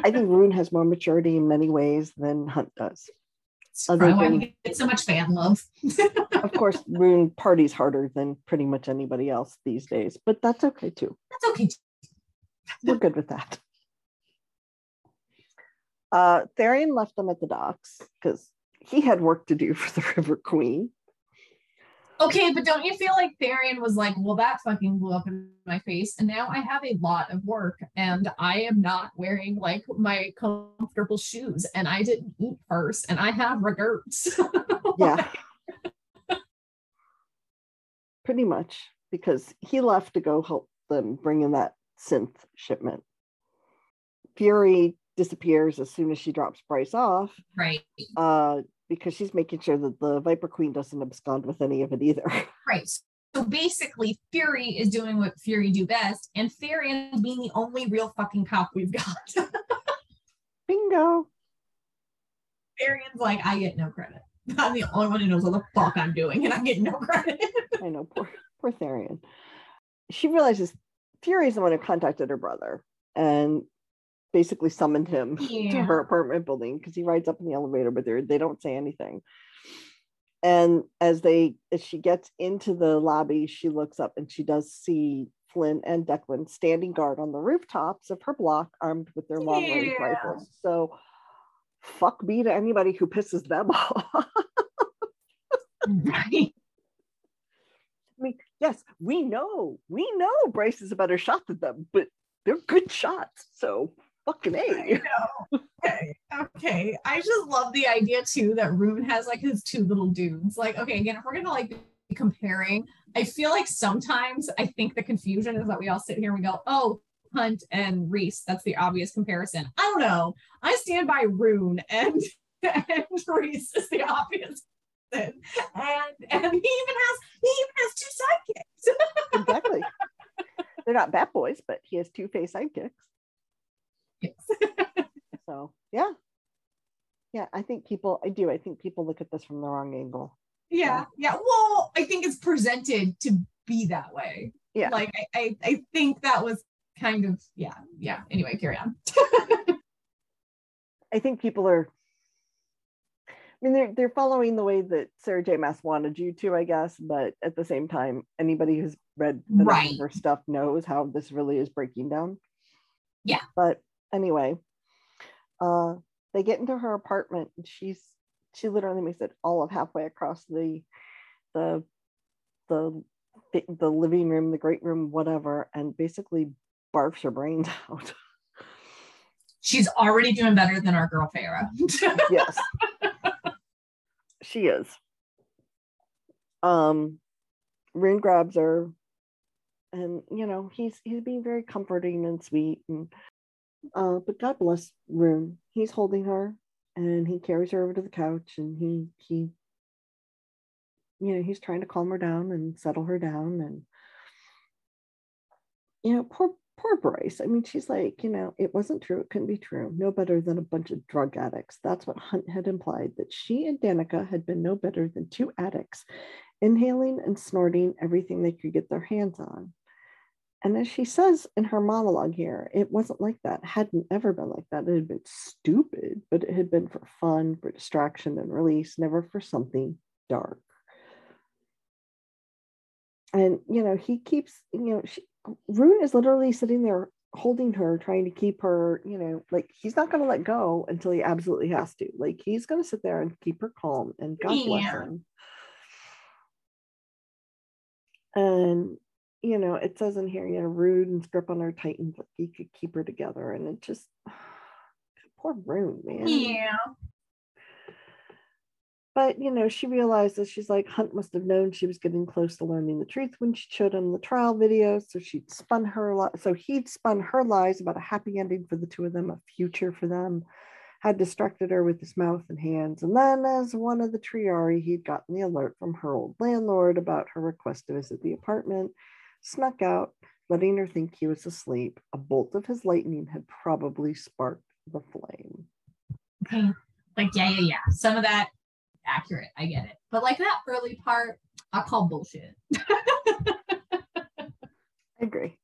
I think Ruhn has more maturity in many ways than Hunt does. Other why than- we get so much fan love. *laughs* Of course, Ruhn parties harder than pretty much anybody else these days, but that's okay too. That's okay. Too. We're good with that. Uh, Tharion left them at the docks because he had work to do for the *laughs* River Queen. Okay, but don't you feel like Tharion was like, well, that fucking blew up in my face, and now I have a lot of work, and I am not wearing like my comfortable shoes, and I didn't eat first, and I have regrets. *laughs* Yeah. Pretty much because he left to go help them bring in that synth shipment. Fury disappears as soon as she drops Bryce off right, uh, because she's making sure that the Viper Queen doesn't abscond with any of it either. *laughs* right. So basically, Fury is doing what Fury do best, and Tharion being the only real fucking cop we've got. *laughs* Bingo. Tharion's like, I get no credit. I'm the only one who knows what the fuck I'm doing, and I get no credit. *laughs* I know, poor, poor Tharion. She realizes Fury is the one who contacted her brother and basically summoned him to her apartment building because he rides up in the elevator but her. They don't say anything. And as they as she gets into the lobby, she looks up and she does see Flynn and Declan standing guard on the rooftops of her block, armed with their long range Yeah. rifles. So fuck me to anybody who pisses them *laughs* off. right. I mean, yes, we know, we know Bryce is a better shot than them, but they're good shots. So fucking I A. know. Okay. Okay. I just love the idea too that Ruhn has like his two little dudes. Like, okay, again, if we're gonna like comparing. I feel like sometimes I think the confusion is that we all sit here and we go, oh, Hunt and Rhys. That's the obvious comparison. I don't know. I stand by Ruhn and, *laughs* and Rhys is the obvious. And and he even has he even has two sidekicks. *laughs* exactly. They're not bat boys, but he has two face sidekicks. Yes. *laughs* so yeah. Yeah, I think people I do. I think people look at this from the wrong angle. Yeah, yeah. Well, I think it's presented to be that way. Yeah. Like I, I, I think that was kind of yeah, yeah. Anyway, carry on. *laughs* I think people are I mean, they're they're following the way that Sarah J. Maas wanted you to, I guess. But at the same time, anybody who's read the Right. stuff knows how this really is breaking down. Yeah. But anyway, uh, they get into her apartment, and she's she literally makes it all of halfway across the the the the living room, the great room, whatever, and basically barfs her brains *laughs* out. She's already doing better than our girl Feyre. *laughs* yes she is um Ruhn grabs her and you know he's he's being very comforting and sweet and uh but god bless Ruhn he's holding her and he carries her over to the couch and he he you know he's trying to calm her down and settle her down and you know poor poor Bryce. I mean, she's like, you know, it wasn't true. It couldn't be true. No better than a bunch of drug addicts. That's what Hunt had implied that she and Danika had been no better than two addicts, inhaling and snorting everything they could get their hands on. And as she says in her monologue here, it wasn't like that, hadn't ever been like that. It had been stupid, but it had been for fun, for distraction and release, never for something dark. And, you know, he keeps, you know, she, Ruhn is literally sitting there holding her, trying to keep her, you know, like he's not going to let go until he absolutely has to. Like he's going to sit there and keep her calm, and God bless him. And you know, it says in here, you know, Rude and grip on her tightens, like he could keep her together, and it just *sighs* poor Ruhn, man. yeah. But you know, she realizes she's like Hunt must have known she was getting close to learning the truth when she showed him the trial video. So she'd spun her li- so he'd spun her lies about a happy ending for the two of them, a future for them, had distracted her with his mouth and hands. And then as one of the triarii, he'd gotten the alert from her old landlord about her request to visit the apartment, snuck out, letting her think he was asleep. A bolt of his lightning had probably sparked the flame. Okay. Like, yeah, yeah, yeah. Some of that accurate. I get it. But like that early part, I call bullshit. *laughs* I agree.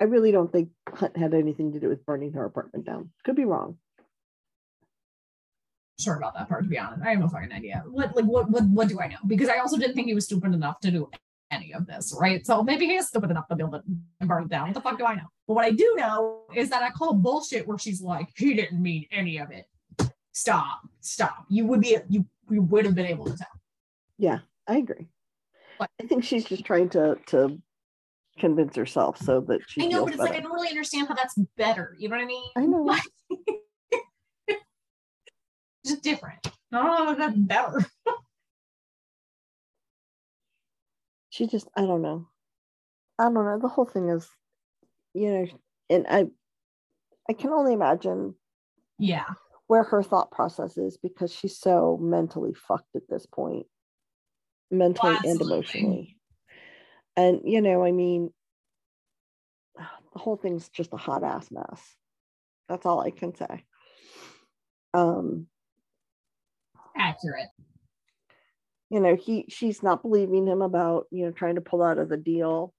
I really don't think Hunt had anything to do with burning her apartment down. Could be wrong. Sure about that part, to be honest. I have no fucking idea. What like what what what do I know? Because I also didn't think he was stupid enough to do any of this, right? So maybe he is stupid enough to build it and burn it down. What the fuck do I know? But what I do know is that I call bullshit where she's like, he didn't mean any of it. Stop, stop. You would be you you would have been able to tell. Yeah, I agree. What? I think she's just trying to to convince herself so that she I know, but it's like I don't really understand how that's better. You know what I mean? I know. Like, *laughs* just different. Oh, that's better. *laughs* She just I don't know. I don't know. The whole thing is, you know, and I I can only imagine Yeah. where her thought process is because she's so mentally fucked at this point. Mentally and emotionally. And you know, I mean the whole thing's just a hot ass mess. That's all I can say. Um, Accurate. You know, he she's not believing him about, you know, trying to pull out of the deal,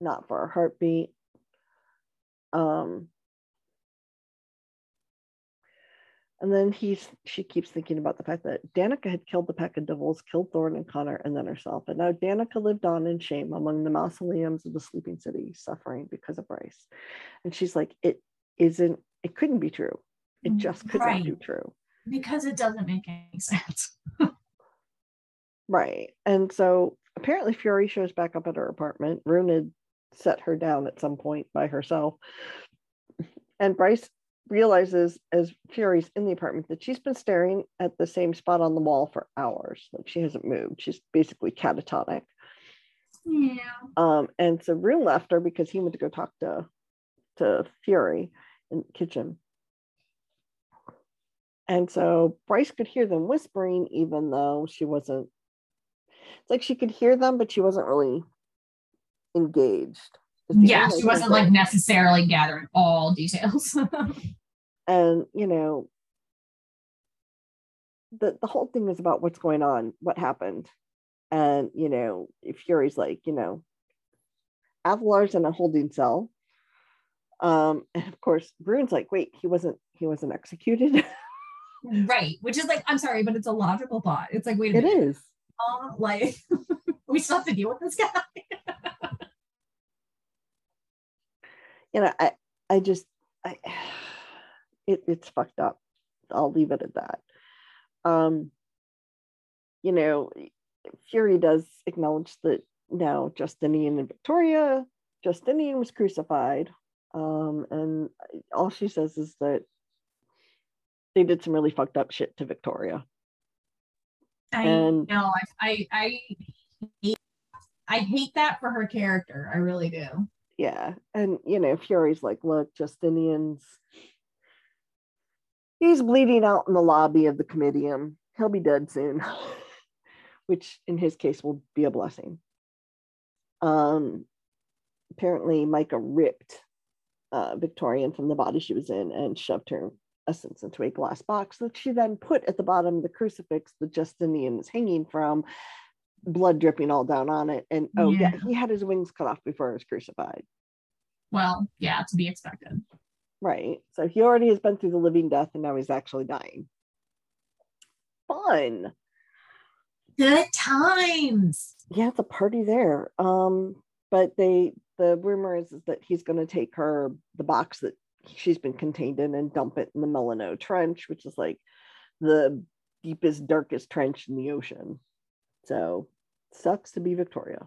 not for a heartbeat. Um and then he's she keeps thinking about the fact that Danika had killed the pack of devils, killed Thorne and Connor, and then herself. And now Danika lived on in shame among the mausoleums of the sleeping city, suffering because of Bryce. And she's like, it isn't, it couldn't be true. It just could Right. be true. Because it doesn't make any *laughs* sense. Right. And so apparently Fury shows back up at her apartment. Ruhn had set her down at some point by herself. And Bryce realizes as Fury's in the apartment that she's been staring at the same spot on the wall for hours. Like she hasn't moved. She's basically catatonic. Yeah. Um, and so Ruhn left her because he went to go talk to to Fury in the kitchen. And so Bryce could hear them whispering, even though she wasn't. It's like she could hear them, but she wasn't really engaged. Yeah, she wasn't like necessarily gathering all details. *laughs* and you know, the the whole thing is about what's going on, what happened, and you know, Fury's like, you know, Athalar's in a holding cell. Um, and of course, Ruhn's like, wait, he wasn't he wasn't executed. *laughs* right, which is like, I'm sorry, but it's a logical thought. It's like, wait a it minute. is. Um, like *laughs* we still have to deal with this guy. *laughs* you know, I I just I *sighs* it, it's fucked up. I'll leave it at that. Um, you know, Fury does acknowledge that now Justinian and Viktoria, Justinian was crucified. Um, and all she says is that they did some really fucked up shit to Viktoria. I and, know. I, I, I, hate, I hate that for her character. I really do. Yeah. And, you know, Fury's like, look, Justinian's, he's bleeding out in the lobby of the comitium. He'll be dead soon, *laughs* which in his case will be a blessing. Um, apparently, Micah ripped uh, Victorian from the body she was in and shoved her essence into a glass box that she then put at the bottom of the crucifix that Justinian is hanging from, blood dripping all down on it. And oh, yeah, yeah he had his wings cut off before he was crucified. Well, yeah, to be expected. Right. So he already has been through the living death and now he's actually dying. Fun. Good times. Yeah, it's a party there. Um, but they the rumor is, is that he's going to take her the box that she's been contained in and dump it in the Melinoë Trench, which is like the deepest, darkest trench in the ocean. So sucks to be Viktoria.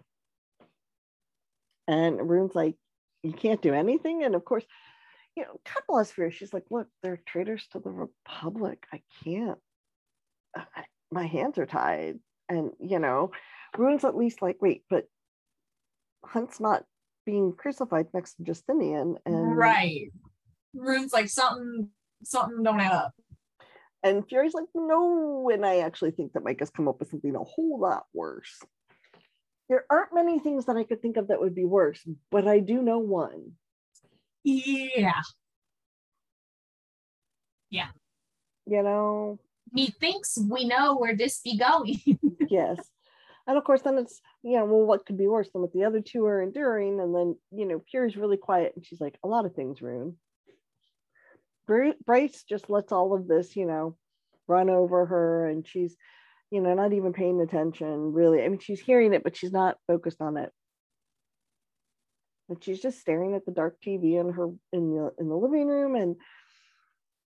And Ruhn's like, you can't do anything. And of course, you know, God bless her. She's like, look, they're traitors to the Republic. I can't. Uh, I, my hands are tied. And, you know, Ruhn's at least like, wait, but Hunt's not being crucified next to Justinian. And right. Ruhn's like something, something don't add up. And Fury's like, no. And I actually think that Mike has come up with something a whole lot worse. There aren't many things that I could think of that would be worse, but I do know one. Yeah. Yeah. You know, Methinks we know where this be going. *laughs* yes. And of course, then it's, you know, well, what could be worse than what the other two are enduring? And then, you know, Fury's really quiet and she's like, a lot of things, Ruhn. Bryce just lets all of this, you know, run over her and she's, you know, not even paying attention really. I mean, she's hearing it, but she's not focused on it. But she's just staring at the dark TV in her in the in the living room and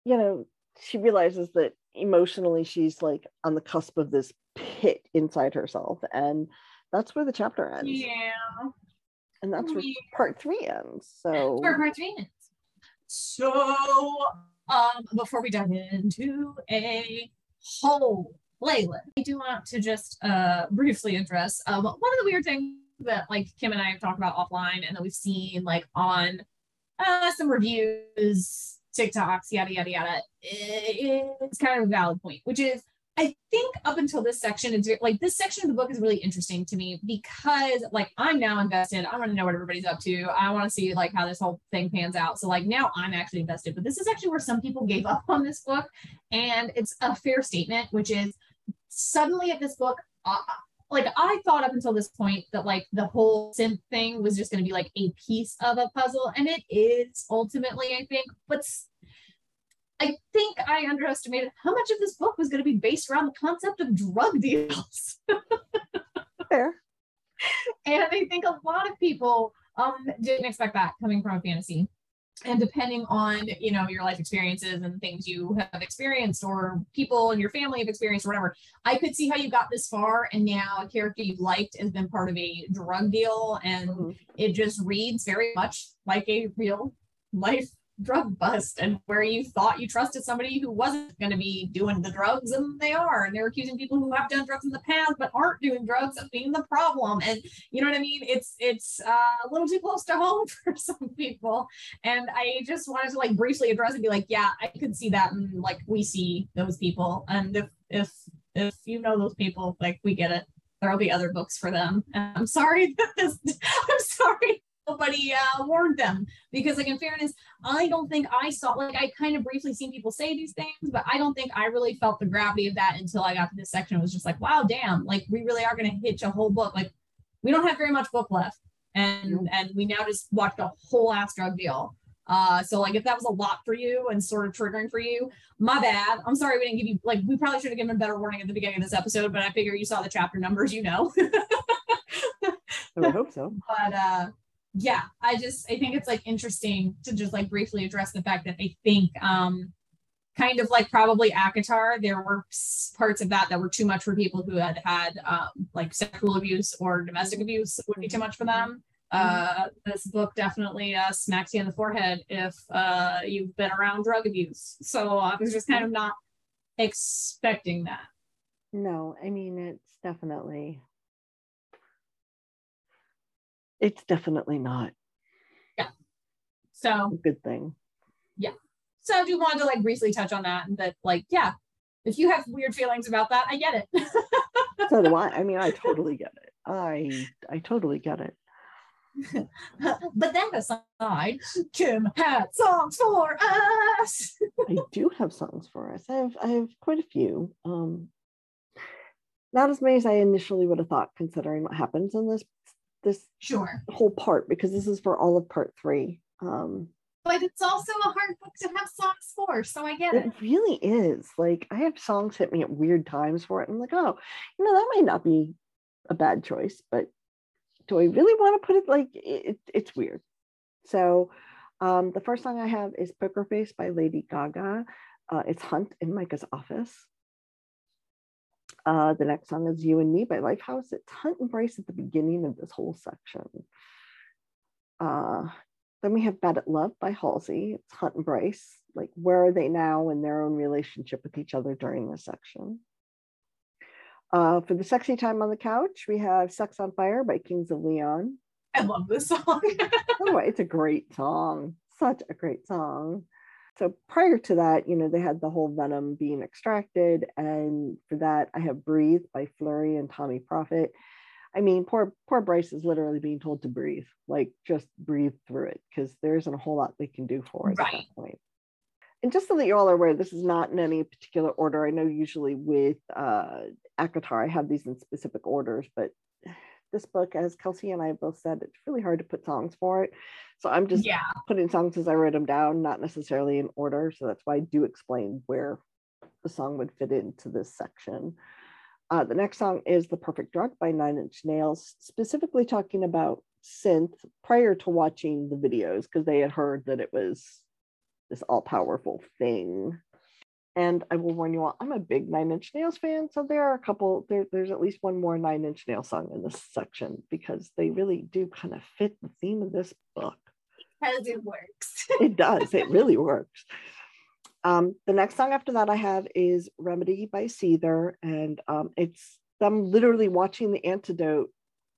you know, she realizes that emotionally she's like on the cusp of this pit inside herself and that's where the chapter ends. Yeah. And that's where part three ends. So part three ends. So, um, before we dive into a whole playlist, I do want to just uh, briefly address um, one of the weird things that like Kim and I have talked about offline and that we've seen like on uh, some reviews, TikToks, yada yada yada. It's kind of a valid point, which is I think up until this section, it's like this section of the book is really interesting to me because like I'm now invested. I want to know what everybody's up to. I want to see like how this whole thing pans out. So like now I'm actually invested. But this is actually where some people gave up on this book, and it's a fair statement, which is suddenly at this book. Uh, like I thought up until this point that like the whole synth thing was just going to be like a piece of a puzzle, and it is ultimately, I think. But I think I underestimated how much of this book was going to be based around the concept of drug deals. *laughs* Fair. And I think a lot of people um, didn't expect that coming from a fantasy. And depending on you know your life experiences and things you have experienced, or people in your family have experienced, or whatever, I could see how you got this far, and now a character you liked has been part of a drug deal, and mm-hmm. it just reads very much like a real life drug bust and where you thought you trusted somebody who wasn't going to be doing the drugs and they are and they're accusing people who have done drugs in the past but aren't doing drugs of being the problem and you know what i mean? It's it's uh, a little too close to *laughs* home for some people and i just wanted to like briefly address and be like yeah i could see that and like we see those people and if if if you know those people like we get it. There'll be other books for them. And i'm sorry *laughs* that this i'm sorry nobody uh, warned them because like in fairness i don't think i saw like i kind of briefly seen people say these things but i don't think i really felt the gravity of that until i got to this section it was just like wow damn like we really are going to hitch a whole book like we don't have very much book left and and we now just watched a whole ass drug deal uh, so like if that was a lot for you and sort of triggering for you, my bad. I'm sorry we didn't give you like we probably should have given a better warning at the beginning of this episode, but I figure you saw the chapter numbers, you know. *laughs* I would hope so. But uh yeah, I just I think it's like interesting to just like briefly address the fact that I think um kind of like probably ACOTAR, there were parts of that that were too much for people who had had um, like sexual abuse or domestic abuse would be too much for them. Uh, this book definitely uh, smacks you in the forehead if uh, you've been around drug abuse. So I was just kind of not expecting that. No, I mean, it's definitely it's definitely not. Yeah. So good thing. Yeah. So I do want to like briefly touch on that and that like, yeah, if you have weird feelings about that, I get it. so do I. *laughs* I mean, I totally get it. I I totally get it. *laughs* but then aside, Kim had songs for us. I do have songs for us. I have I have quite a few. Um not as many as I initially would have thought, considering what happens in this this sure whole part because this is for all of part three. Um, but it's also a hard book to have songs for, so I get it. It really is. Like I have songs hit me at weird times for it. I'm like, oh, you know, that might not be a bad choice, but do I really want to put it like it, it's weird? So um, the first song I have is Poker Face by Lady Gaga. Uh, it's Hunt in Micah's office. Uh, the next song is You and Me by Lifehouse. It's Hunt and Bryce at the beginning of this whole section. Uh, then we have Bad at Love by Halsey. It's Hunt and Bryce. Like, where are they now in their own relationship with each other during this section? Uh, for the sexy time on the couch, we have Sex on Fire by Kings of Leon. I love this song. Way, *laughs* it's a great song. Such a great song so prior to that, you know, they had the whole venom being extracted. And for that, I have Breathe by Fleurie and Tommee Profitt. I mean, poor poor Bryce is literally being told to breathe, like just breathe through it, because there isn't a whole lot they can do for it right. at that point. And just so that you all are aware, this is not in any particular order. I know usually with uh, ACOTAR, I have these in specific orders, but this book, as Kelsey and I both said, it's really hard to put songs for it. So I'm just yeah. putting songs as I write them down, not necessarily in order. So that's why I do explain where the song would fit into this section. Uh, the next song is The Perfect Drug by Nine Inch Nails, specifically talking about synth prior to watching the videos because they had heard that it was this all powerful thing. And I will warn you all, I'm a big Nine Inch Nails fan. So there are a couple, there, there's at least one more Nine Inch Nail song in this section because they really do kind of fit the theme of this book. Because it works. *laughs* it does, it really works. Um, the next song after that I have is Remedy by Seether. And um, it's them literally watching the antidote,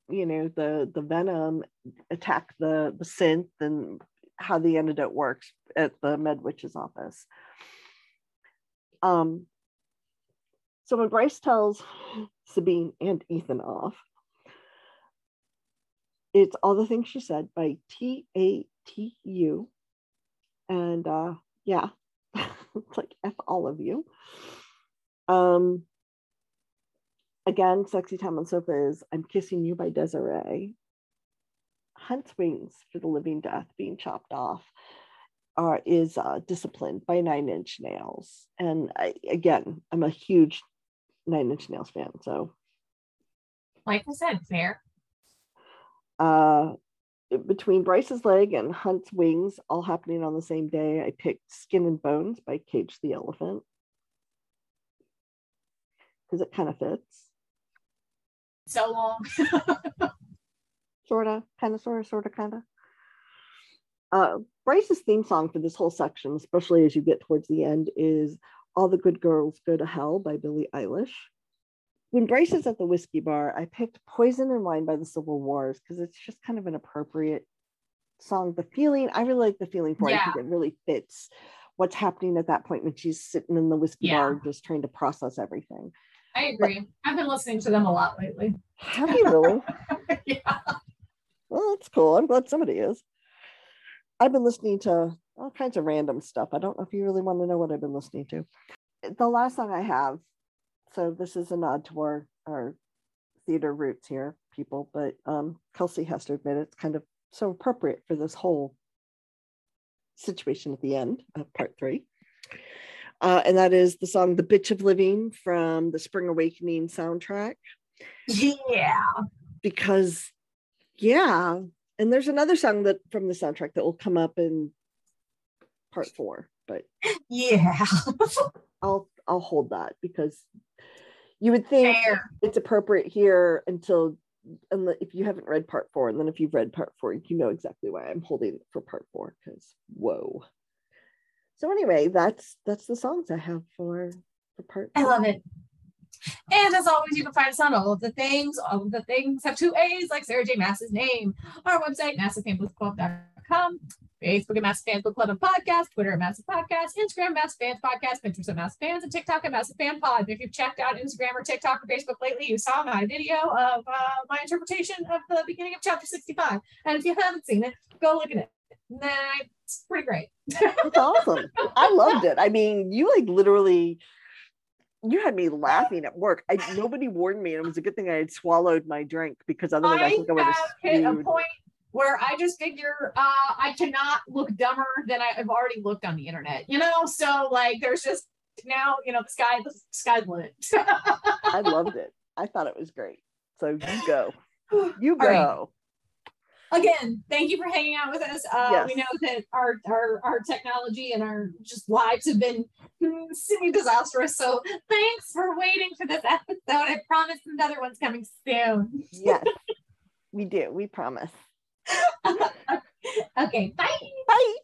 you know, the, the venom attack the, the synth and how the antidote works at the Med Witch's office. Um, so when Bryce tells Sabine and Ethan off, it's all the things she said by T A T U. And uh, yeah, *laughs* it's like F all of you. Um, again, Sexy Time on Sofa is I'm Kissing You by Des'ree. Hunt's Wings for the Living Death being chopped off are is uh, disciplined by Nine Inch Nails, and I, again, I'm a huge Nine Inch Nails fan. So, like I said, fair. Uh, between Bryce's leg and Hunt's wings, all happening on the same day, I picked Skin and Bones by Cage the Elephant because it kind of fits. So long. *laughs* sorta, kind of, sorta, sorta, kind of. Uh, Bryce's theme song for this whole section, especially as you get towards the end, is All the Good Girls Go to Hell by Billie Eilish. When Bryce is at the whiskey bar, I picked Poison and Wine by the Civil Wars because it's just kind of an appropriate song. The feeling, I really like the feeling for it. I think it really fits what's happening at that point when she's sitting in the whiskey Yeah. bar just trying to process everything. I agree. I've been listening to them a lot lately. Have you really? *laughs* yeah. Well, that's cool. I'm glad somebody is. I've been listening to all kinds of random stuff. I don't know if you really want to know what I've been listening to. The last song I have, so this is a nod to our, our theater roots here, people, but um, Kelsey has to admit it's kind of so appropriate for this whole situation at the end of part three. Uh, and that is the song The Bitch of Living from the Spring Awakening soundtrack Yeah. because yeah and there's another song that from the soundtrack that will come up in part four but Yeah. *laughs* i'll i'll hold that because you would think Fair. it's appropriate here until unless if you haven't read part four and then if you've read part four you know exactly why i'm holding it for part four because whoa so anyway that's that's the songs i have for for part I love it. And as always, you can find us on all of the things. All of the things have two A's, like Sarah J. Maas's name. Our website, maasivefanbookclub.com. Facebook at Maasive Fans Book Club and Podcast, Twitter at Maasive Podcast, Instagram Maasive Fans Podcast, Pinterest at Maasive Fans, and TikTok at Maasive Fan Pod. If you've checked out Instagram or TikTok or Facebook lately, you saw my video of uh, my interpretation of the beginning of chapter 65. And if you haven't seen it, go look at it. Nah, it's pretty great. It's awesome. I loved it. I mean, you like literally, you had me laughing at work. I nobody warned me, and it was a good thing I had swallowed my drink because otherwise I, I think I would have have hit a point where I just figure uh, I cannot look dumber than I have already looked on the internet, you know? So like there's just now, you know, the sky the sky's lit. I loved *laughs* it. I thought it was great. So you go. *sighs* You go. Again, thank you for hanging out with us. Uh, We know that our, our our technology and our just lives have been mm, semi disastrous. So thanks for waiting for this episode. I promise another one's coming soon. Yes, we do. We promise. *laughs* okay, bye. Bye.